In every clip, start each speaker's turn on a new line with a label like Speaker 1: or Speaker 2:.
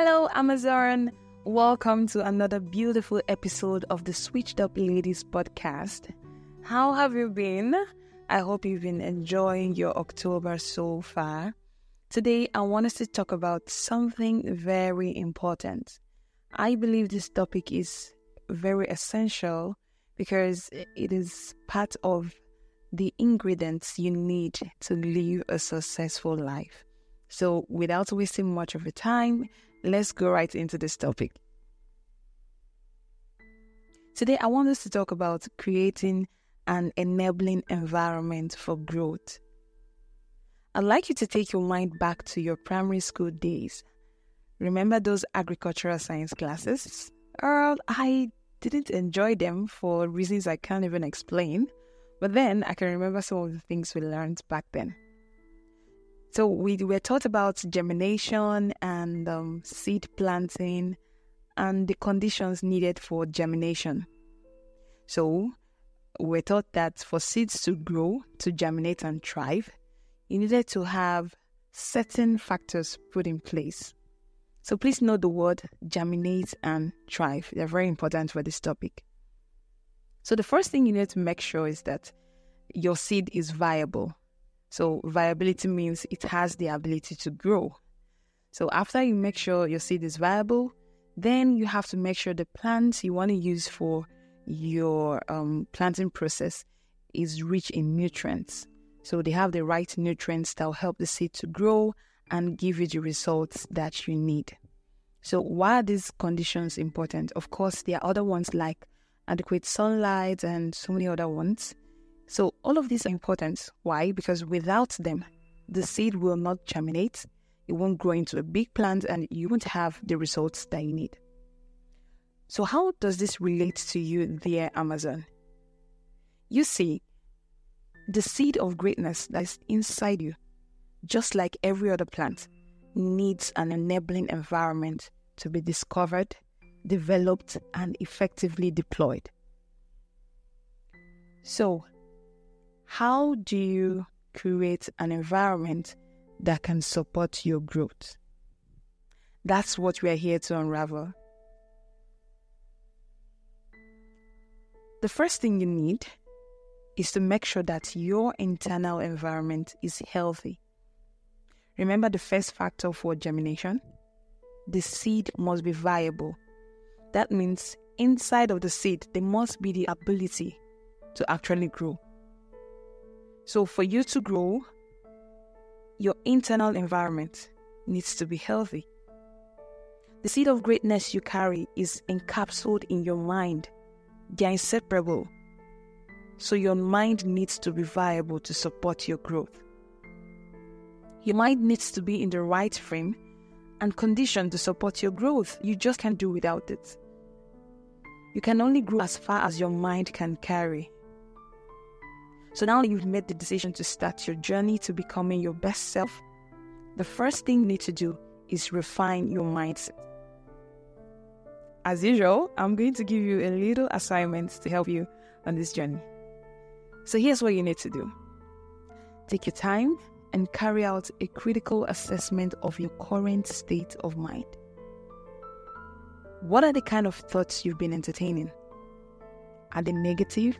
Speaker 1: Hello, Amazon. Welcome to another beautiful episode of the Switched Up Ladies podcast. How have you been? I hope you've been enjoying your October so far. Today, I want us to talk about something very important. I believe this topic is very essential because it is part of the ingredients you need to live a successful life. So, without wasting much of your time, let's go right into this topic. Today, I want us to talk about creating an enabling environment for growth. I'd like you to take your mind back to your primary school days. Remember those agricultural science classes? Earl, I didn't enjoy them for reasons I can't even explain, but then I can remember some of the things we learned back then. So we were taught about germination and um, seed planting and the conditions needed for germination. So we're taught that for seeds to grow, to germinate and thrive, you needed to have certain factors put in place. So please note the word germinate and thrive. They're very important for this topic. So the first thing you need to make sure is that your seed is viable. So viability means it has the ability to grow. So after you make sure your seed is viable, then you have to make sure the plant you want to use for your um, planting process is rich in nutrients. So they have the right nutrients that will help the seed to grow and give you the results that you need. So why are these conditions important? Of course, there are other ones like adequate sunlight and so many other ones. So all of these are important. Why? Because without them, the seed will not germinate, it won't grow into a big plant, and you won't have the results that you need. So, how does this relate to you, dear Amazon? You see, the seed of greatness that is inside you, just like every other plant, needs an enabling environment to be discovered, developed, and effectively deployed. So, how do you create an environment that can support your growth? That's what we are here to unravel. The first thing you need is to make sure that your internal environment is healthy. Remember the first factor for germination? The seed must be viable. That means inside of the seed, there must be the ability to actually grow. So, for you to grow, your internal environment needs to be healthy. The seed of greatness you carry is encapsulated in your mind they're inseparable. So your mind needs to be viable to support your growth. Your mind needs to be in the right frame and condition to support your growth. You just can't do without it. You can only grow as far as your mind can carry. So now you've made the decision to start your journey to becoming your best self. The first thing you need to do is refine your mindset. As usual, I'm going to give you a little assignment to help you on this journey. So here's what you need to do take your time and carry out a critical assessment of your current state of mind. What are the kind of thoughts you've been entertaining? Are they negative,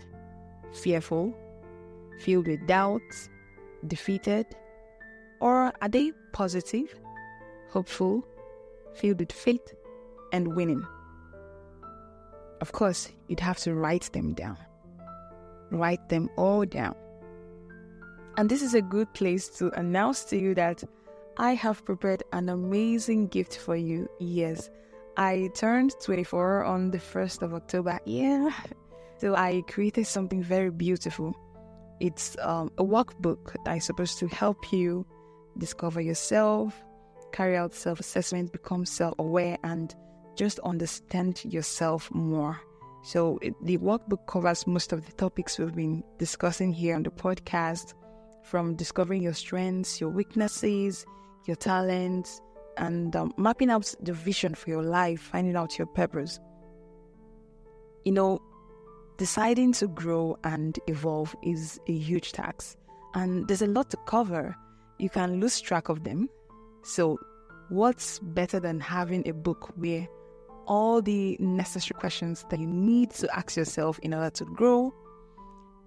Speaker 1: fearful, filled with doubts, defeated? Or are they positive, hopeful, filled with faith, and winning? Of course, you'd have to write them down. Write them all down. And this is a good place to announce to you that I have prepared an amazing gift for you. Yes, I turned 24 on the 1st of October. Yeah. So I created something very beautiful. It's um, a workbook that is supposed to help you discover yourself, carry out self assessment, become self aware, and just understand yourself more. So, it, the workbook covers most of the topics we've been discussing here on the podcast from discovering your strengths, your weaknesses, your talents, and um, mapping out the vision for your life, finding out your purpose. You know, deciding to grow and evolve is a huge task, and there's a lot to cover. You can lose track of them. So, what's better than having a book where all the necessary questions that you need to ask yourself in order to grow,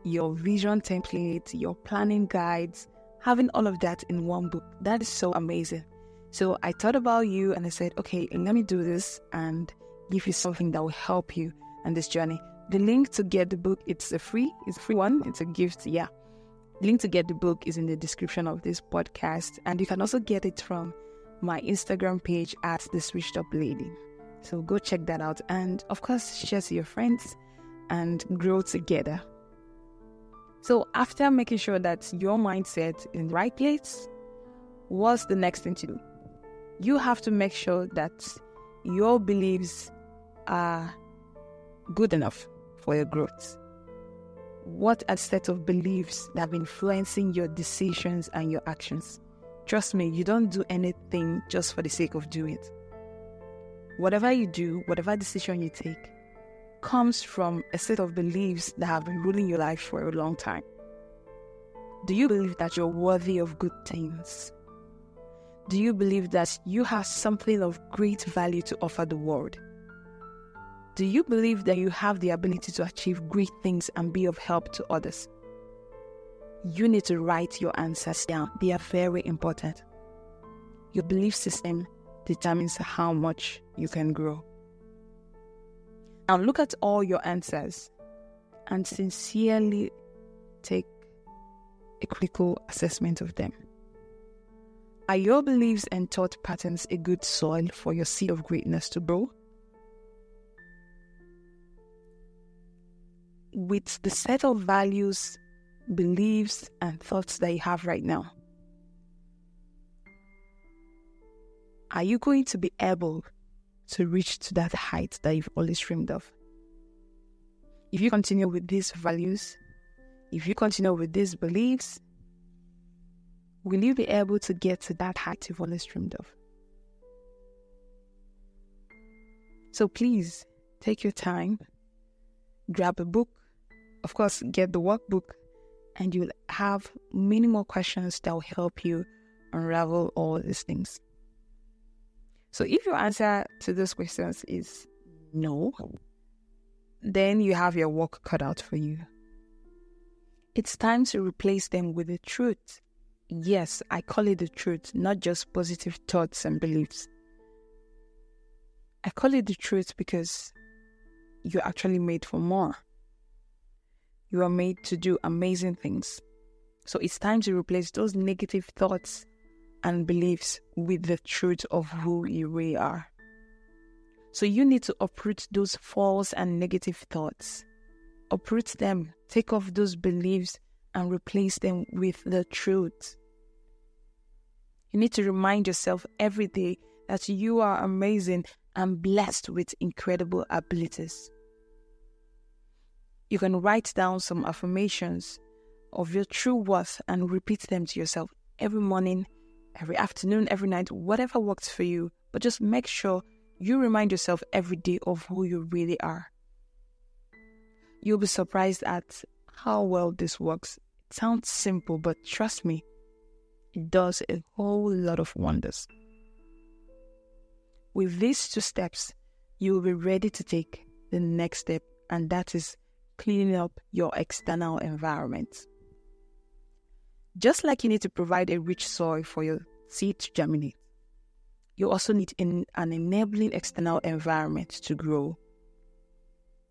Speaker 1: your vision template, your planning guides, having all of that in one book. That is so amazing. So I thought about you and I said, okay, let me do this and give you something that will help you on this journey. The link to get the book, it's a free, it's a free one, it's a gift, yeah. The link to get the book is in the description of this podcast, and you can also get it from my Instagram page at the Switched Up Lady. So go check that out, and of course, share to your friends and grow together. So after making sure that your mindset is in the right place, what's the next thing to do? You have to make sure that your beliefs are good enough for your growth. What are set of beliefs that have been influencing your decisions and your actions? Trust me, you don't do anything just for the sake of doing it. Whatever you do, whatever decision you take, comes from a set of beliefs that have been ruling your life for a long time. Do you believe that you're worthy of good things? Do you believe that you have something of great value to offer the world? Do you believe that you have the ability to achieve great things and be of help to others? You need to write your answers down. They are very important. Your belief system determines how much you can grow. Now look at all your answers and sincerely take a critical assessment of them. Are your beliefs and thought patterns a good soil for your seed of greatness to grow? With the set of values, beliefs, and thoughts that you have right now, are you going to be able to reach to that height that you've always dreamed of? If you continue with these values, if you continue with these beliefs, will you be able to get to that height you've always dreamed of? So please take your time, grab a book, of course, get the workbook and you'll have many more questions that will help you unravel all these things. So if your answer to those questions is no, then you have your work cut out for you. It's time to replace them with the truth. Yes, I call it the truth, not just positive thoughts and beliefs. I call it the truth because you're actually made for more. You are made to do amazing things. So it's time to replace those negative thoughts and beliefs with the truth of who you really are. So you need to uproot those false and negative thoughts. Uproot them, take off those beliefs, and replace them with the truth. You need to remind yourself every day that you are amazing and blessed with incredible abilities you can write down some affirmations of your true worth and repeat them to yourself every morning, every afternoon, every night, whatever works for you. But just make sure you remind yourself every day of who you really are. You'll be surprised at how well this works. It sounds simple, but trust me, it does a whole lot of wonders. With these two steps, you will be ready to take the next step, and that is cleaning up your external environment. Just like you need to provide a rich soil for your seed to germinate, you also need an, enabling external environment to grow.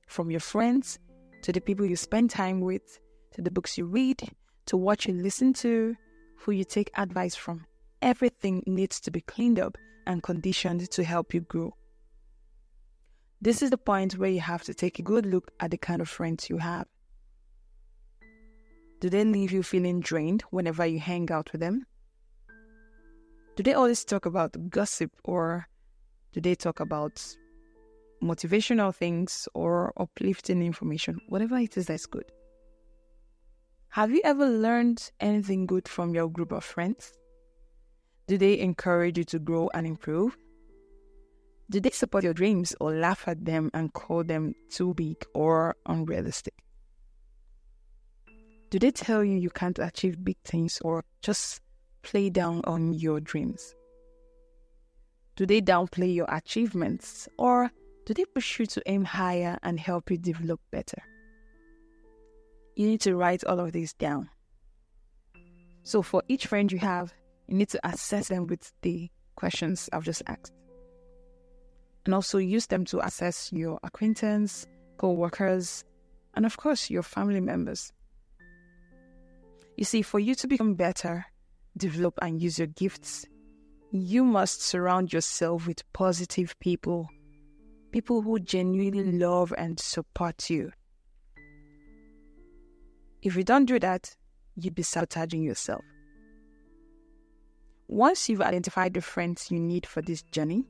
Speaker 1: From your friends to the people you spend time with, to the books you read, to what you listen to, who you take advice from, everything needs to be cleaned up and conditioned to help you grow. This is the point where you have to take a good look at the kind of friends you have. Do they leave you feeling drained whenever you hang out with them? Do they always talk about gossip or do they talk about motivational things or uplifting information? Whatever it is that's good. Have you ever learned anything good from your group of friends? Do they encourage you to grow and improve? Do they support your dreams or laugh at them and call them too big or unrealistic? Do they tell you you can't achieve big things or just play down on your dreams? Do they downplay your achievements or do they push you to aim higher and help you develop better? You need to write all of these down. So, for each friend you have, you need to assess them with the questions I've just asked. And also use them to assess your acquaintance, co workers, and of course, your family members. You see, for you to become better, develop and use your gifts, you must surround yourself with positive people, people who genuinely love and support you. If you don't do that, you'd be sabotaging yourself. Once you've identified the friends you need for this journey,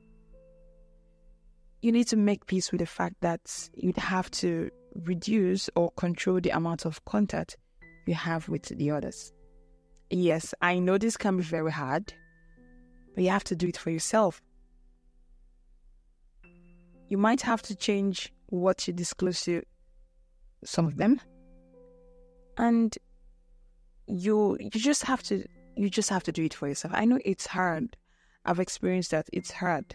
Speaker 1: you need to make peace with the fact that you'd have to reduce or control the amount of contact you have with the others. Yes, I know this can be very hard, but you have to do it for yourself. You might have to change what you disclose to some of them. And you you just have to you just have to do it for yourself. I know it's hard. I've experienced that. It's hard.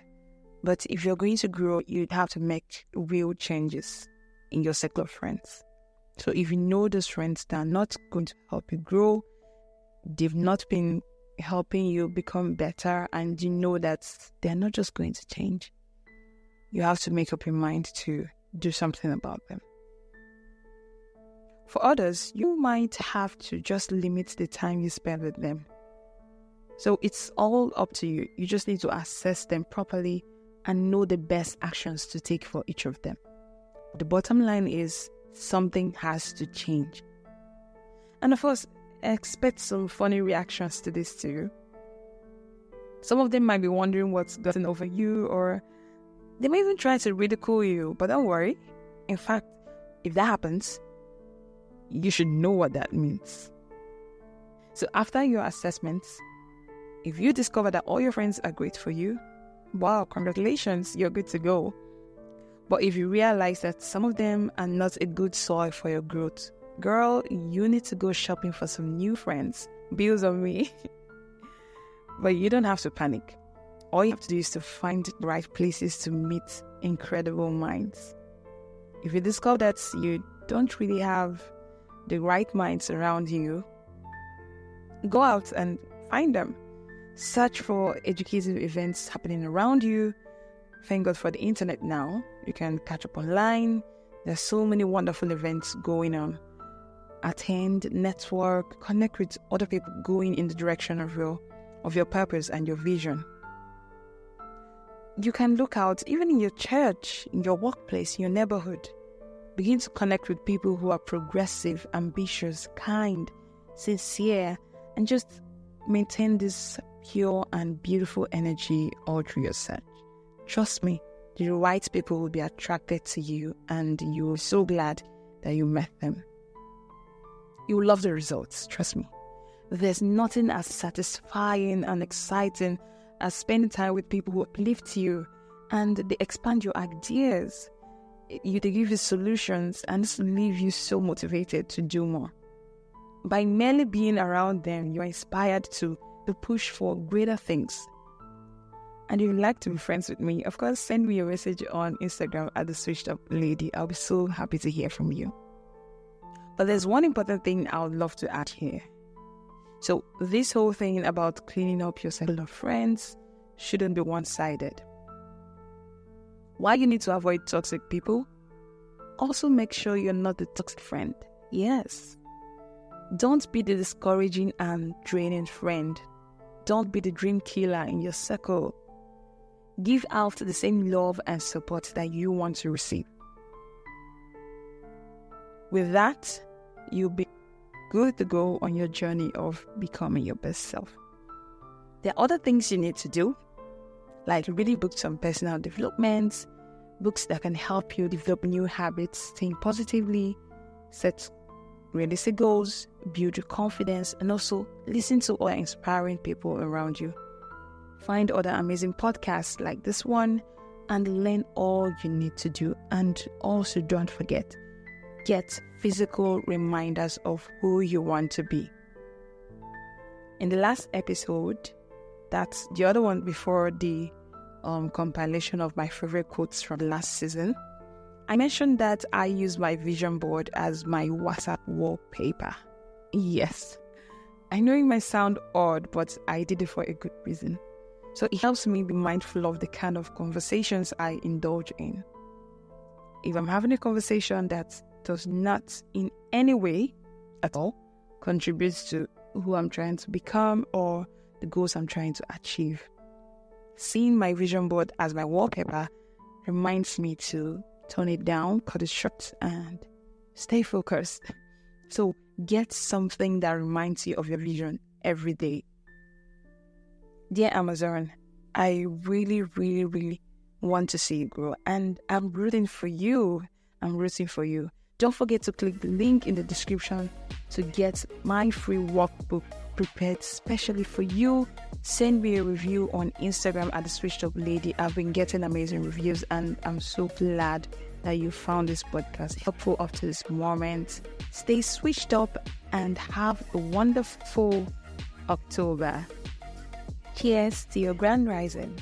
Speaker 1: But if you're going to grow, you'd have to make real changes in your circle of friends. So if you know those friends that are not going to help you grow, they've not been helping you become better, and you know that they're not just going to change, you have to make up your mind to do something about them. For others, you might have to just limit the time you spend with them. So it's all up to you. You just need to assess them properly and know the best actions to take for each of them. The bottom line is something has to change. And of course, expect some funny reactions to this too. Some of them might be wondering what's gotten over you, or they may even try to ridicule you, but don't worry. In fact, if that happens, you should know what that means. So, after your assessments, if you discover that all your friends are great for you, wow, congratulations, you're good to go. But if you realize that some of them are not a good soil for your growth, girl, you need to go shopping for some new friends. Bills on me. but you don't have to panic. All you have to do is to find the right places to meet incredible minds. If you discover that you don't really have the right minds around you, go out and find them. Search for educative events happening around you. Thank God for the internet now. You can catch up online. There's so many wonderful events going on. Attend, network, connect with other people going in the direction of your of your purpose and your vision. You can look out even in your church, in your workplace, in your neighborhood. Begin to connect with people who are progressive, ambitious, kind, sincere, and just maintain this pure and beautiful energy all through your search. Trust me, the right people will be attracted to you, and you're so glad that you met them. You will love the results, trust me. There's nothing as satisfying and exciting as spending time with people who uplift you and they expand your ideas you they give you solutions and this leave you so motivated to do more. By merely being around them, you're inspired to, to push for greater things. And if you'd like to be friends with me, of course, send me a message on Instagram at the switched up lady. I'll be so happy to hear from you. But there's one important thing I would love to add here. So, this whole thing about cleaning up your circle of friends shouldn't be one sided. Why you need to avoid toxic people? Also, make sure you're not the toxic friend. Yes. Don't be the discouraging and draining friend. Don't be the dream killer in your circle. Give out the same love and support that you want to receive. With that, you'll be good to go on your journey of becoming your best self. There are other things you need to do like reading books on personal development, books that can help you develop new habits, think positively, set realistic goals, build your confidence, and also listen to other inspiring people around you. Find other amazing podcasts like this one and learn all you need to do. And also, don't forget, get physical reminders of who you want to be. In the last episode, that's the other one before the um, compilation of my favorite quotes from last season. I mentioned that I use my vision board as my WhatsApp wallpaper. Yes, I know it might sound odd, but I did it for a good reason. So it helps me be mindful of the kind of conversations I indulge in. If I'm having a conversation that does not in any way at all contributes to who I'm trying to become or the goals I'm trying to achieve, seeing my vision board as my wallpaper reminds me to tone it down, cut it short, and stay focused. So get something that reminds you of your vision every day. Dear Amazon, I really, really, really want to see you grow, and I'm rooting for you. I'm rooting for you. Don't forget to click the link in the description to get my free workbook prepared specially for you. Send me a review on Instagram at the Switched Up Lady. I've been getting amazing reviews, and I'm so glad that you found this podcast helpful up to this moment. Stay switched up and have a wonderful October. Cheers to your grand rising.